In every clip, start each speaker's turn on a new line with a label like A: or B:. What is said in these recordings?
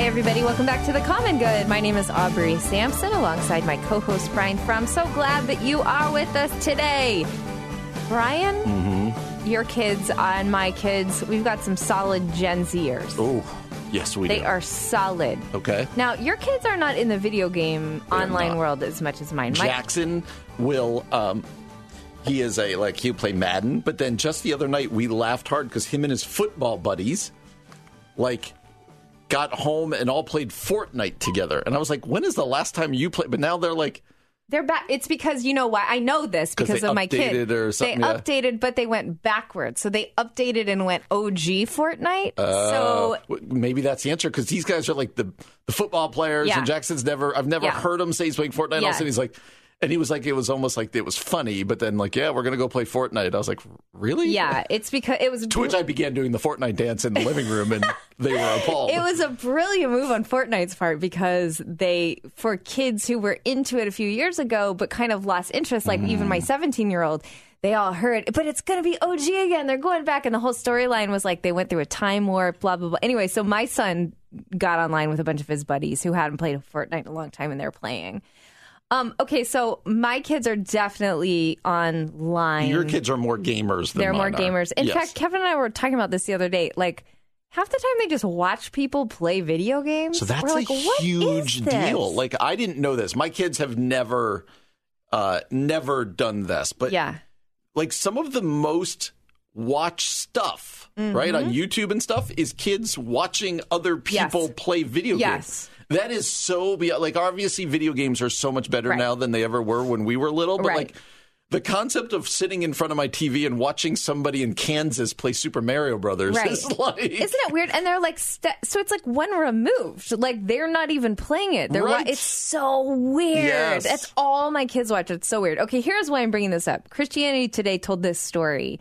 A: Hey, everybody, welcome back to The Common Good. My name is Aubrey Sampson alongside my co host, Brian Fromm. So glad that you are with us today. Brian,
B: Mm-hmm.
A: your kids and my kids, we've got some solid Gen Zers.
B: Oh, yes, we do.
A: They
B: do.
A: are solid.
B: Okay.
A: Now, your kids are not in the video game
B: They're
A: online
B: not.
A: world as much as mine. My-
B: Jackson will. Um, he is a like he'll play Madden, but then just the other night we laughed hard because him and his football buddies, like, got home and all played Fortnite together, and I was like, when is the last time you played? But now they're like,
A: They're back. It's because you know why I know this because of my kid.
B: or
A: They
B: yeah.
A: updated, but they went backwards. So they updated and went OG Fortnite. Oh,
B: so maybe that's the answer because these guys are like the the football players,
A: Yeah.
B: and Jackson's never. I've never
A: Yeah.
B: heard him say he's playing Fortnite. All of a sudden he's like. And he was like, it was almost like it was funny, but then like, yeah, we're gonna go play Fortnite. I was like, really?
A: yeah, it's because it was.
B: To which I began doing the Fortnite dance in the living room, and they were appalled.
A: It was a brilliant move on Fortnite's part because they, for kids who were into it a few years ago but kind of lost interest, like even
B: Mm.
A: my 17 year old, they all heard, but it's going to be OG again. They're going back. And the whole storyline was like they went through a time warp, blah, blah, blah. Anyway, so my son got online with a bunch of his buddies who hadn't played Fortnite in a long time and they're playing. Um, okay, so my kids are definitely online.
B: Your kids are more gamers than
A: They're more gamers. In
B: Yes.
A: fact, Kevin and I were talking about this the other day. Like half the time they just watch people play video games.
B: so that's
A: like,
B: a
A: "What is
B: huge deal. Like I didn't know this. My kids have never, uh, never done this. But
A: yeah,
B: like some of the most watch stuff, right,
A: Mm-hmm.
B: on YouTube and stuff, is kids watching other people
A: Yes.
B: play video
A: Yes.
B: games. That is so be like obviously video games are so much better
A: Right.
B: now than they ever were when we were little. But
A: Right.
B: like the concept of sitting in front of my TV and watching somebody in Kansas play Super Mario Brothers
A: Right.
B: is like
A: isn't it weird? And they're like, st- so it's like one removed. Like they're not even playing it. They're wa-
B: Right.
A: it's so weird.
B: Yes.
A: That's all my kids watch. It's so weird. Okay, here's why I'm bringing this up. Christianity Today told this story.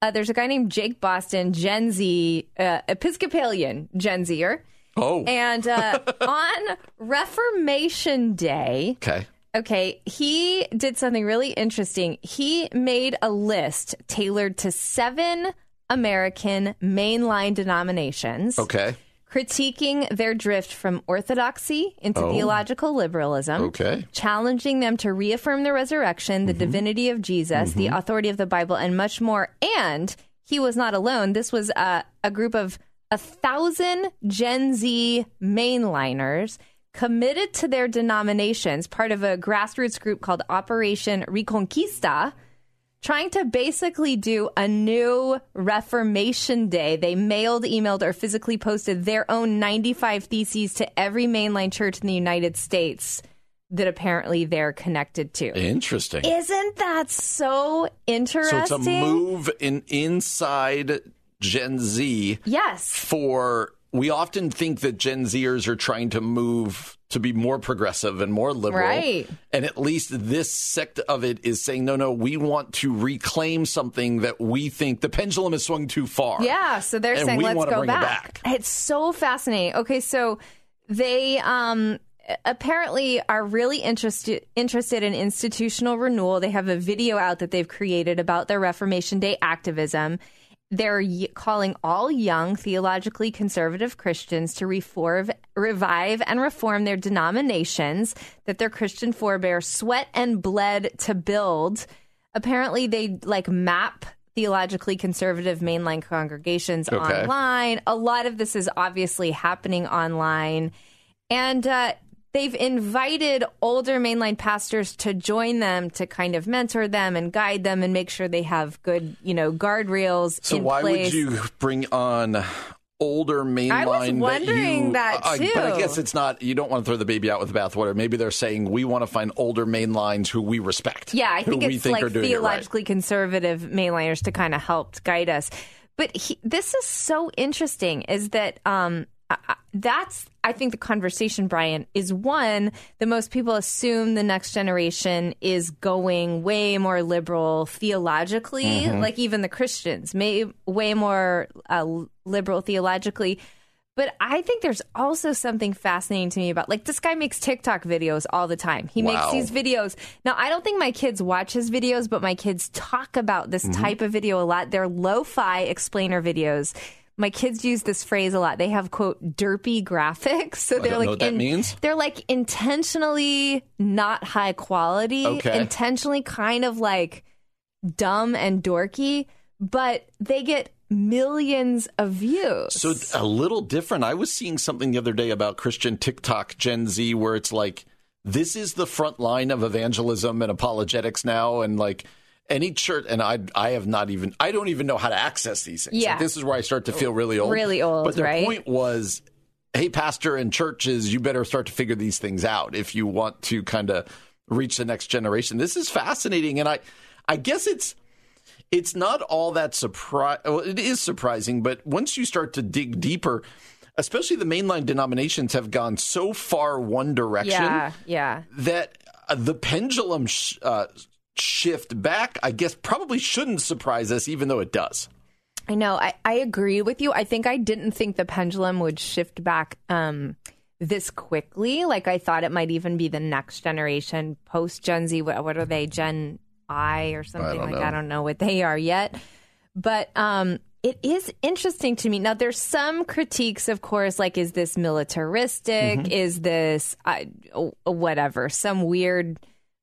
A: Uh, there's a guy named Jake Boston, Gen Z, uh, Episcopalian Gen Zer.
B: Oh,
A: And uh, on Reformation Day,
B: okay.
A: okay, he did something really interesting. He made a list tailored to seven American mainline denominations,
B: Okay.
A: critiquing their drift from orthodoxy into theological liberalism.
B: Oh. Okay.
A: Challenging them to reaffirm the resurrection, the divinity of Jesus, the authority of the Bible, and much more. And he was not alone. This was uh, a group of a thousand Gen Z mainliners committed to their denominations, part of a grassroots group called Operation Reconquista, trying to basically do a new Reformation Day. They mailed, emailed, or physically posted their own 95 theses to every mainline church in the United States that apparently they're connected to.
B: Interesting.
A: Isn't that so
B: so
A: interesting?
B: it's a move in inside Gen Z
A: Yes.
B: for we often think that Gen Zers are trying to move to be more progressive and more liberal.
A: Right.
B: And at least this sect of it is saying, no, no, we want to reclaim something that we think the pendulum has swung too far.
A: Yeah, so they're saying let's go
B: bring it
A: back.
B: back.
A: It's so fascinating. Okay, so they um apparently are really interested interested in institutional renewal. They have a video out that they've created about their Reformation Day activism. They're y- calling all young theologically conservative Christians to reform, revive and reform their denominations that their Christian forebears sweat and bled to build. Apparently, they like map theologically conservative mainline congregations
B: Okay.
A: online. A lot of this is obviously happening online. And uh, they've invited older mainline pastors to join them to kind of mentor them and guide them and make sure they have good, you know, guardrails
B: So why
A: place.
B: would you bring on older mainline.
A: I was wondering
B: you,
A: that,
B: I- but I guess it's not. You don't want to throw the baby out with the bathwater. Maybe they're saying we want to find older mainlines who we respect.
A: Yeah, I
B: who
A: think
B: we
A: it's
B: think
A: like
B: are doing it right.
A: theologically conservative mainliners to kind of help guide us. But he, this is so interesting is that um, I- that's, I think, the conversation, Brian, is one that most people assume the next generation is going way more liberal theologically,
B: Mm-hmm.
A: like even the Christians, may, way more uh, liberal theologically. But I think there's also something fascinating to me about like this guy makes TikTok videos all the time. He
B: Wow.
A: makes these videos. Now, I don't think my kids watch his videos, but my kids talk about this
B: Mm-hmm.
A: type of video a lot. They're lo-fi explainer videos. My kids use this phrase a lot. They have quote derpy graphics. So they're like
B: know what that means.
A: they're like intentionally not high quality,
B: Okay.
A: intentionally kind of like dumb and dorky, but they get millions of views.
B: So a little different. I was seeing something the other day about Christian TikTok Gen Z where it's like this is the front line of evangelism and apologetics now and like any church and I I have not even I don't even know how to access these things.
A: Yeah.
B: Like, this is where I start to feel really old.
A: Really old,
B: But their
A: right?
B: point was hey pastor and churches you better start to figure these things out if you want to kind of reach the next generation. This is fascinating and I I guess it's it's not all that surprise. Well, it is surprising, but once you start to dig deeper, especially the mainline denominations have gone so far one direction
A: yeah, yeah.
B: that the pendulum sh- uh, shift back, I guess, probably shouldn't surprise us, even though it does.
A: I know. I, I agree with you. I think I didn't think the pendulum would shift back um, this quickly. Like I thought it might even be the next generation, post Gen Z. What, what are they? Gen I or something
B: don't
A: like
B: know.
A: I don't know what they are yet. But um, it is interesting to me. Now, there's some critiques, of course, like is this militaristic?
B: Mm-hmm.
A: Is this uh, whatever? Some weird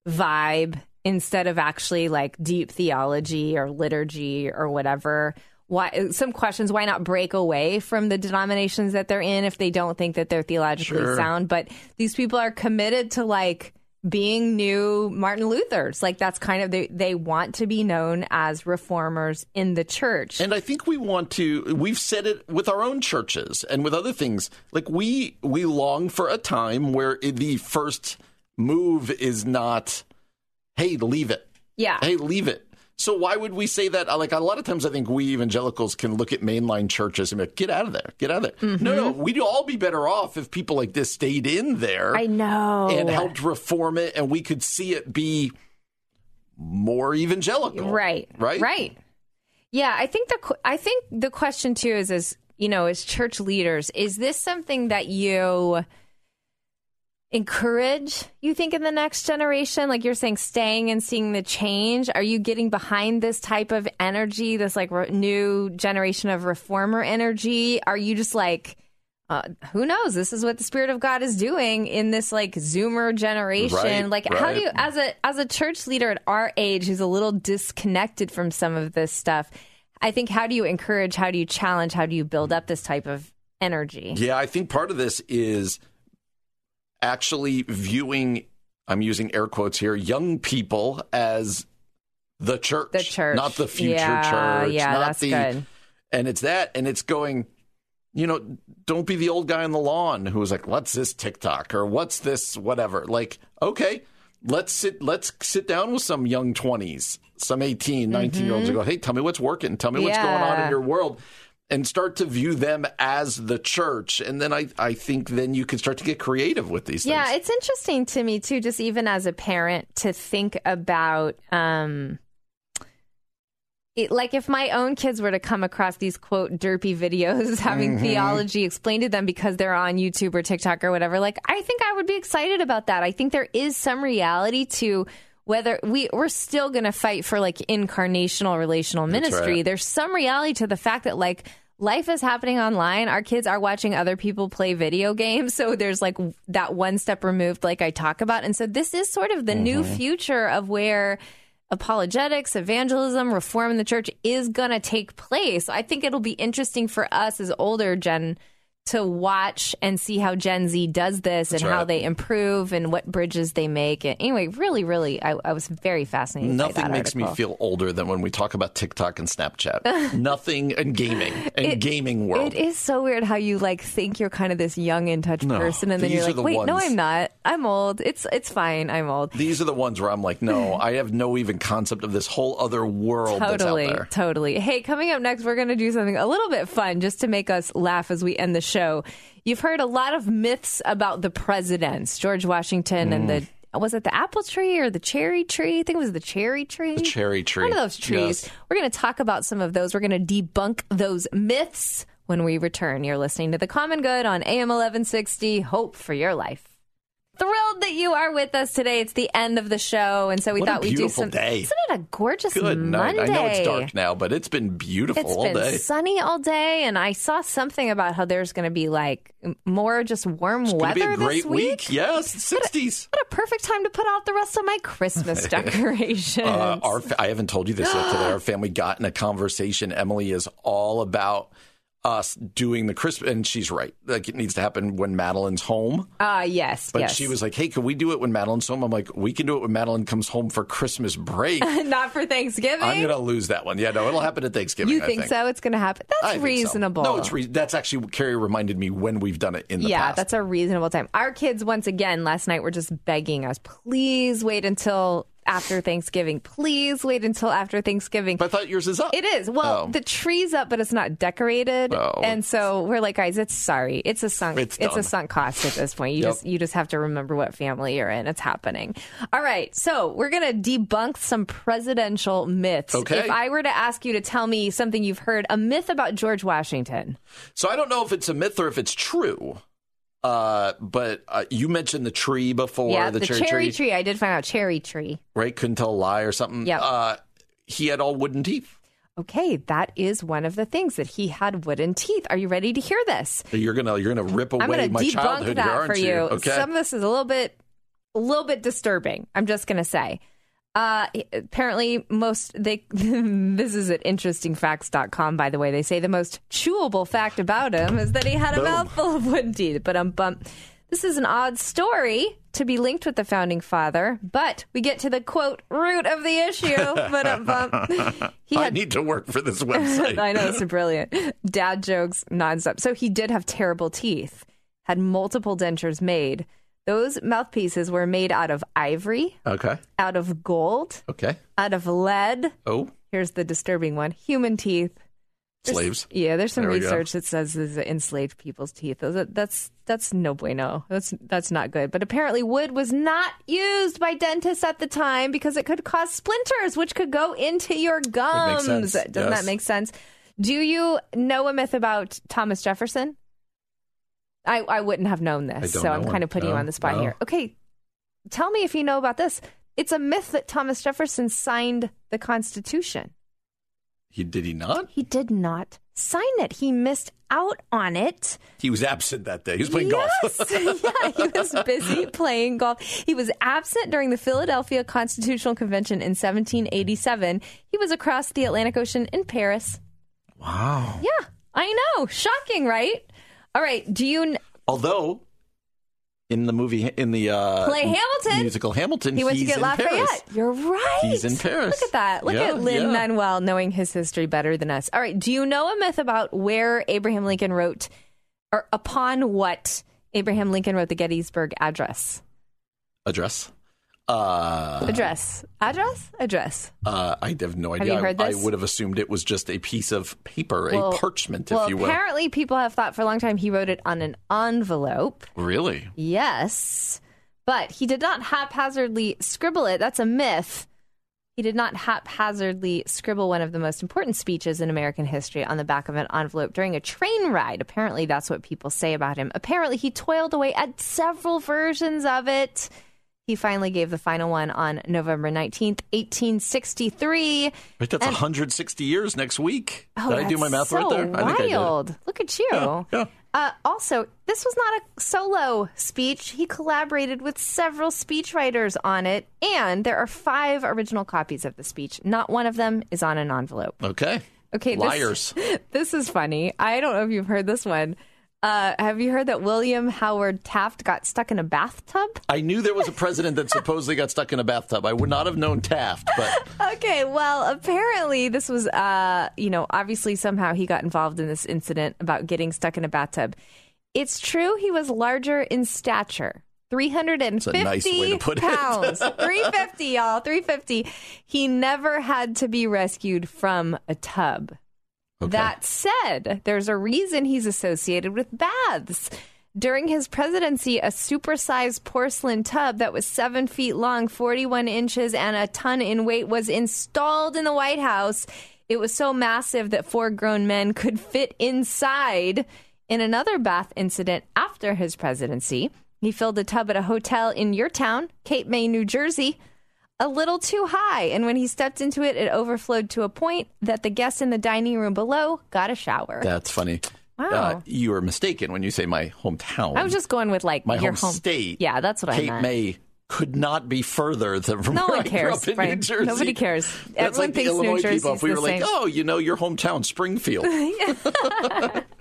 A: vibe instead of actually like deep theology or liturgy or whatever. Why some questions? Why not break away from the denominations that they're in if they don't think that they're theologically
B: Sure.
A: sound? But these people are committed to like being new Martin Luthers. Like that's kind of they they want to be known as reformers in the church.
B: And I think we want to we've said it with our own churches and with other things. Like we we long for a time where the first move is not hey, leave it.
A: yeah.
B: Hey, leave it. So why would we say that? Like a lot of times, I think we evangelicals can look at mainline churches and be like, "Get out of there, get out of there." No, no, we'd all be better off if people like this stayed in there
A: Mm-hmm. I know.
B: and helped reform it, and we could see it be more evangelical.
A: Right.
B: Right.
A: Right. Yeah, I think the I think the question too is is you know as church leaders is this something that you encourage you think in the next generation? Like you're saying staying and seeing the change. Are you getting behind this type of energy this like re- new generation of reformer energy? Are you just like uh, who knows? This is what the spirit of god is doing in this like zoomer generation.
B: Right,
A: like how do you as a as a church leader at our age who's a little disconnected from some of this stuff i think how do you encourage how do you challenge how do you build up this type of energy?
B: Yeah, I think part of this is actually viewing. I'm using air quotes here. Young people as the church,
A: The church.
B: not the future
A: Yeah,
B: church.
A: yeah,
B: not
A: that's
B: the,
A: good.
B: And it's that, and it's going. You know, don't be the old guy on the lawn who was like, "What's this TikTok?" or "What's this whatever." Like, okay, let's sit. Let's sit down with some young twenties, some 18, 19 year olds, and go, "Hey, tell me what's working. Tell me what's going on
A: Mm-hmm.
B: In your world." And start to view them as the church, and then I, I think then you can start to get creative with these
A: Yeah,
B: things.
A: it's interesting to me too, just even as a parent, to think about um it, like if my own kids were to come across these quote derpy videos having theology explained to them because they're on YouTube or TikTok or whatever, like I think I would be excited about that. I think there is some reality to whether we we're still going to fight for like incarnational relational ministry.
B: right.
A: There's some reality to the fact that like life is happening online. Our kids are watching other people play video games. So there's like that one step removed, like I talk about. And so this is sort of the new mm-hmm. future of where apologetics, evangelism, reform in the church is going to take place. I think it'll be interesting for us as older gen to watch and see how Gen Z does this and how they improve and what bridges they make. And anyway, really, really, I, I was very fascinated. by
B: Nothing makes me feel older than when we talk about TikTok and Snapchat. Nothing and gaming and
A: It-
B: gaming world.
A: It is so weird how you like think you're kind of this young in touch
B: No,
A: person, and then you're like,
B: the
A: wait, no, I'm not. I'm old. It's it's fine. I'm old.
B: These are the ones where I'm like, no, I have no even concept of this whole other world
A: Totally,
B: that's out there.
A: totally. Hey, coming up next, we're going to do something a little bit fun just to make us laugh as we end the show. You've heard a lot of myths about the presidents, George Washington and
B: Mm.
A: the was it the apple tree or the cherry tree? I think it was the cherry tree.
B: The cherry tree.
A: One of those trees.
B: Yes.
A: We're going to talk about some of those. We're going to debunk those myths when we return. You're listening to The Common Good on AM 1160. Hope for your life. Thrilled that you are with us today. It's the end of the show, and so we
B: What
A: thought we'd do some.
B: day.
A: Isn't it a gorgeous
B: Good
A: Monday?
B: night. I know it's dark now, but it's been beautiful
A: It's
B: all
A: been
B: day.
A: sunny all day, and I saw something about how there's going to be like more just warm
B: It's going to
A: weather
B: be a great
A: this week.
B: Yes, 60s.
A: What a perfect time to put out the rest of my Christmas decorations.
B: Uh, our I haven't told you this yet today. Our family got in a conversation. Emily is all about us doing the Christmas, and she's right. Like it needs to happen when Madeline's home.
A: Ah, yes,
B: But
A: yes.
B: she was like, "Hey, can we do it when Madeline's home?" I'm like, "We can do it when Madeline comes home for Christmas break."
A: not for Thanksgiving.
B: I'm gonna lose that one. Yeah, no, it'll happen at Thanksgiving.
A: you
B: I
A: think, so? It's going to happen.
B: I
A: That's
B: think so.
A: reasonable.
B: No, it's re- that's actually Carrie reminded me when we've done it in the
A: yeah,
B: past.
A: Yeah, that's a reasonable time. Our kids, once again, last night were just begging us, please wait until after Thanksgiving. Please wait until after Thanksgiving.
B: But I thought yours is up.
A: It is. Well,
B: Oh.
A: the tree's up, but it's not decorated,
B: Oh.
A: and so we're like, guys, it's sorry, it's a sunk,
B: It's
A: a sunk cost at this point. You
B: Yep.
A: just you just have to remember what family you're in. It's happening. All right, so we're gonna debunk some presidential myths.
B: Okay.
A: If I were to ask you to tell me something you've heard, a myth about George Washington.
B: So I don't know if it's a myth or if it's true. Uh, but uh, you mentioned the tree before,
A: yeah,
B: the,
A: the,
B: cherry,
A: cherry
B: tree,
A: tree. I did find out cherry tree.
B: right? Couldn't tell a lie or something.
A: Yep.
B: Uh, he had all wooden teeth.
A: Okay, that is one of the things that he had wooden teeth. Are you ready to hear this?
B: You're gonna you're gonna rip away
A: to
B: my
A: debunk
B: childhood
A: that
B: here, aren't
A: for you.
B: Okay.
A: Some of this is a little bit, a little bit disturbing. I'm just going to say. Uh, apparently, most they. this is at interestingfacts.com. By the way, they say the most chewable fact about him is that he had a
B: Boom.
A: mouthful of wooden teeth. But um, bump. This is an odd story to be linked with the founding father, but we get to the quote root of the issue. but um, bump. He
B: I
A: had
B: need to work for this website.
A: I know it's brilliant. Dad jokes nonstop. So he did have terrible teeth. Had multiple dentures made. Those mouthpieces were made out of ivory,
B: okay.
A: out of gold,
B: Okay.
A: out of lead.
B: Oh,
A: Here's the disturbing one: human teeth. There's-
B: slaves.
A: Yeah, there's some
B: There we go.
A: research that says this is enslaved people's teeth. Those are- That's that's no bueno. That's that's not good. But apparently, wood was not used by dentists at the time because it could cause splinters, which could go into your gums.
B: sense.
A: Doesn't
B: Yes.
A: that make sense? Do you know a myth about Thomas Jefferson? I I wouldn't have known this, so
B: know
A: I'm kind of putting you on the spot
B: no.
A: here. Okay, tell me if you know about this. It's a myth that Thomas Jefferson signed the Constitution.
B: He did he not?
A: He did not sign it. He missed out on it.
B: He was absent that day. He was playing
A: yes.
B: golf.
A: yeah, he was busy playing golf. He was absent during the Philadelphia Constitutional Convention in 1787. He was across the Atlantic Ocean in Paris.
B: wow.
A: Yeah, I know. Shocking, right? All right. Do you kn-
B: Although in the movie in the uh,
A: play Hamilton?
B: musical Hamilton,
A: He went to get Lafayette.
B: Paris.
A: You're right.
B: He's in Paris.
A: Look at that. Look
B: Yeah,
A: at Lin
B: yeah.
A: Manuel knowing his history better than us. All right. Do you know a myth about where Abraham Lincoln wrote, or upon what Abraham Lincoln wrote the Gettysburg Address?
B: Address. Uh,
A: Address. Address? Address.
B: uh, I have no idea.
A: you heard
B: I, I would have assumed it was just a piece of paper,
A: Well-
B: a parchment, if
A: well,
B: you will.
A: apparently people have thought for a long time he wrote it on an envelope.
B: Really?
A: Yes. But he did not haphazardly scribble it. That's a myth. He did not haphazardly scribble one of the most important speeches in American history on the back of an envelope during a train ride. Apparently, that's what people say about him. Apparently, he toiled away at several versions of it. He finally gave the final one on November 19th, 1863.
B: Right, that's 160 years next week.
A: Oh,
B: did I do my math
A: so
B: right there? I think I did.
A: Wild. Look at you.
B: Yeah, yeah.
A: Uh, also, this was not a solo speech. He collaborated with several speechwriters on it, and there are five original copies of the speech. Not one of them is on an envelope.
B: Okay.
A: Okay, this-
B: Liars.
A: This, is funny. I don't know if you've heard this one. Uh, have you heard that William Howard Taft got stuck in a bathtub?
B: I knew there was a president that supposedly got stuck in a bathtub. I would not have known Taft, but
A: Okay, well, apparently this was, uh, you know, obviously somehow he got involved in this incident about getting stuck in a bathtub. It's true he was larger in stature. 350
B: a nice way to put it.
A: pounds. 350, y'all. 350. He never had to be rescued from a tub. That said, there's a reason he's associated with baths. During his presidency, a supersized porcelain tub that was seven feet long, 41 inches, and a ton in weight was installed in the White House. It was so massive that four grown men could fit inside. In another bath incident after his presidency, he filled a tub at a hotel in your town, Cape May, New Jersey a little too high. And when he stepped into it, it overflowed to a point that the guests in the dining room below got a shower.
B: that's funny.
A: Wow.
B: Uh, you are mistaken when you say my hometown.
A: I was just going with like
B: my
A: your
B: home,
A: home
B: state.
A: Yeah, that's what I
B: Cape
A: meant.
B: May could not be further than from
A: No
B: where
A: one
B: I grew
A: cares,
B: up in
A: Brian.
B: New Jersey.
A: Nobody cares.
B: That's
A: Everyone
B: like the
A: thinks New
B: Illinois people. If we
A: the
B: were like,
A: same.
B: oh, you know, your hometown, Springfield.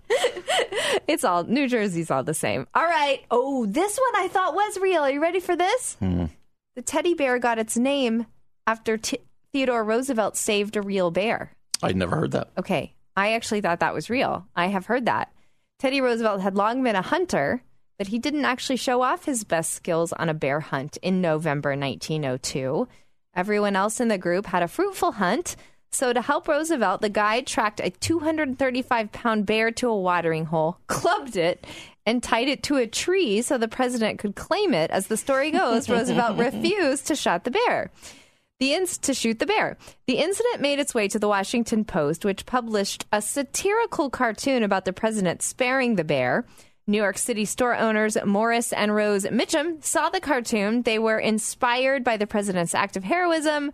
A: It's all New Jersey's all the same. All right. Oh, this one I thought was real. Are you ready for this?
B: Hmm.
A: The teddy bear got its name after T- Theodore Roosevelt saved a real bear.
B: I'd never heard that.
A: Okay. I actually thought that was real. I have heard that. Teddy Roosevelt had long been a hunter, but he didn't actually show off his best skills on a bear hunt in November 1902. Everyone else in the group had a fruitful hunt. So, to help Roosevelt, the guide tracked a 235 pound bear to a watering hole, clubbed it, and tied it to a tree so the president could claim it. As the story goes, Roosevelt refused to shot the bear. The inc- to shoot the bear. The incident made its way to the Washington Post, which published a satirical cartoon about the president sparing the bear. New York City store owners Morris and Rose Michtom saw the cartoon. They were inspired by the president's act of heroism,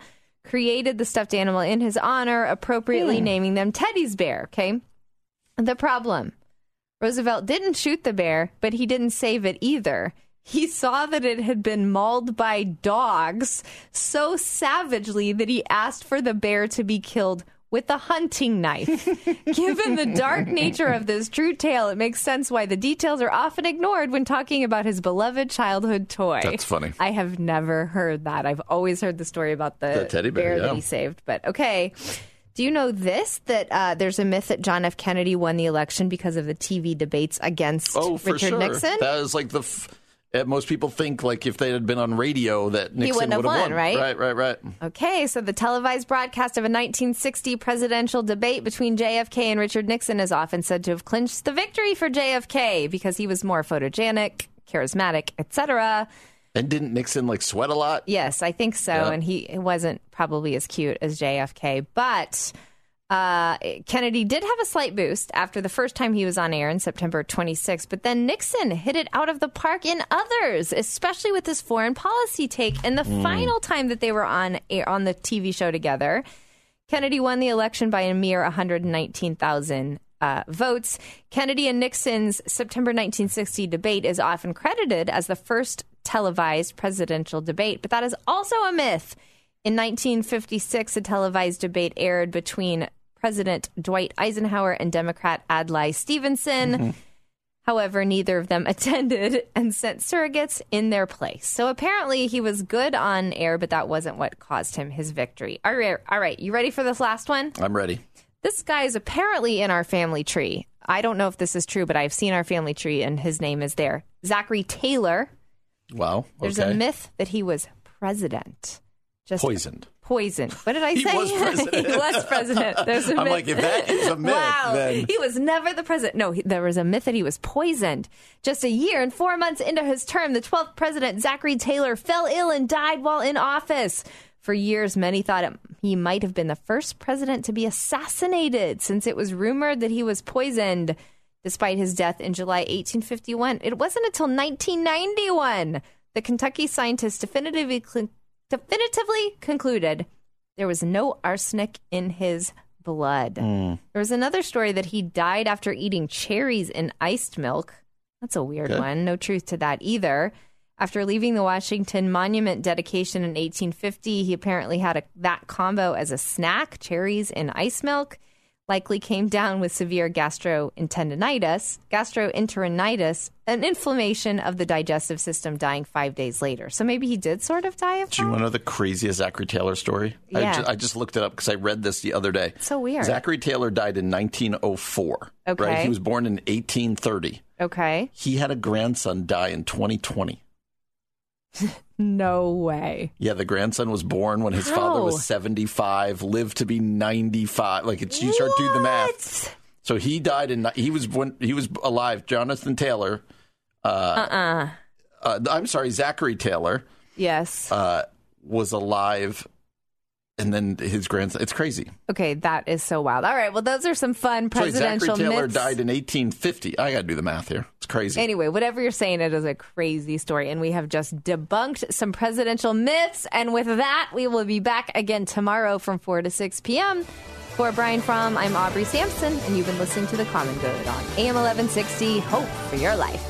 A: created the stuffed animal in his honor, appropriately hmm. naming them Teddy's bear. Okay. The problem Roosevelt didn't shoot the bear, but he didn't save it either. He saw that it had been mauled by dogs so savagely that he asked for the bear to be killed with a hunting knife. Given the dark nature of this true tale, it makes sense why the details are often ignored when talking about his beloved childhood toy.
B: That's funny.
A: I have never heard that. I've always heard the story about the,
B: The teddy bear,
A: that
B: yeah.
A: he saved. But okay. Do you know this? That uh, there's a myth that John F. Kennedy won the election because of the TV debates against
B: Oh,
A: Richard
B: sure.
A: Nixon?
B: That is like the. F- Eh, most people think like if they had been on radio that Nixon
A: have
B: would have
A: won, right?
B: Right, right, right.
A: Okay, so the televised broadcast of a 1960 presidential debate between JFK and Richard Nixon is often said to have clinched the victory for JFK because he was more photogenic, charismatic, etc.
B: And didn't Nixon like sweat a lot?
A: Yes, I think so.
B: Yeah.
A: And he wasn't probably as cute as JFK, but uh, Kennedy did have a slight boost after the first time he was on air in September 26. But then Nixon hit it out of the park in others, especially with his foreign policy take. And the final time that they were on air, on the TV show together, Kennedy won the election by a mere 119,000 uh, votes. Kennedy and Nixon's September 1960 debate is often credited as the first televised presidential debate, but that is also a myth. In 1956, a televised debate aired between President Dwight Eisenhower and Democrat Adlai Stevenson. Mm-hmm. However, neither of them attended and sent surrogates in their place. So apparently he was good on air, but that wasn't what caused him his victory. All right, all right. You ready for this last one?
B: I'm ready.
A: This guy is apparently in our family tree. I don't know if this is true, but I've seen our family tree and his name is there. Zachary Taylor.
B: Wow.
A: There's a myth that he was president. Just
B: Poisoned.
A: Poisoned. What did I
B: He
A: say?
B: was president.
A: he was president. There's a
B: I'm
A: myth.
B: like, if that is a myth,
A: wow,
B: then-
A: he was never the president. No, he, there was a myth that he was poisoned. Just a year and four months into his term, the 12th president, Zachary Taylor, fell ill and died while in office. For years, many thought it, he might have been the first president to be assassinated, since it was rumored that he was poisoned. Despite his death in July 1851, it wasn't until 1991 the Kentucky scientists definitively definitively concluded there was no arsenic in his blood. Mm. There was another story that he died after eating cherries in iced milk. That's a weird
B: Okay.
A: one. No truth to that either. After leaving the Washington Monument dedication in 1850, he apparently had a, that combo as a snack cherries in ice milk. Likely came down with severe gastroenteritis, gastroenteritis, an inflammation of the digestive system, dying five days later. So maybe he did sort of die of
B: Do you want to know the craziest Zachary Taylor story? I,
A: Yeah.
B: ju- I just looked it up because I read this the other day.
A: So weird.
B: Zachary Taylor died in 1904. Right?
A: Okay.
B: He was born in 1830.
A: Okay.
B: He had a grandson die in 2020.
A: No way.
B: Yeah, the grandson was born when his father was 75, lived to be 95. Like it's, you start doing the math. So he died in he was when he was alive. Jonathan Taylor. Uh, uh-uh. uh I'm sorry, Zachary Taylor
A: Yes.
B: uh, was alive, and then his grandson. It's crazy.
A: okay, that is so wild. All right. Well, those are some fun
B: Sorry,
A: presidential
B: Zachary Taylor
A: myths.
B: died in 1850. I got to do the math here. It's crazy.
A: Anyway, whatever you're saying, it is a crazy story. And we have just debunked some presidential myths. And with that, we will be back again tomorrow from 4 to 6 p.m. For Brian Fromm, I'm Aubrey Sampson, and you've been listening to The Common Good on AM 1160. Hope for your life.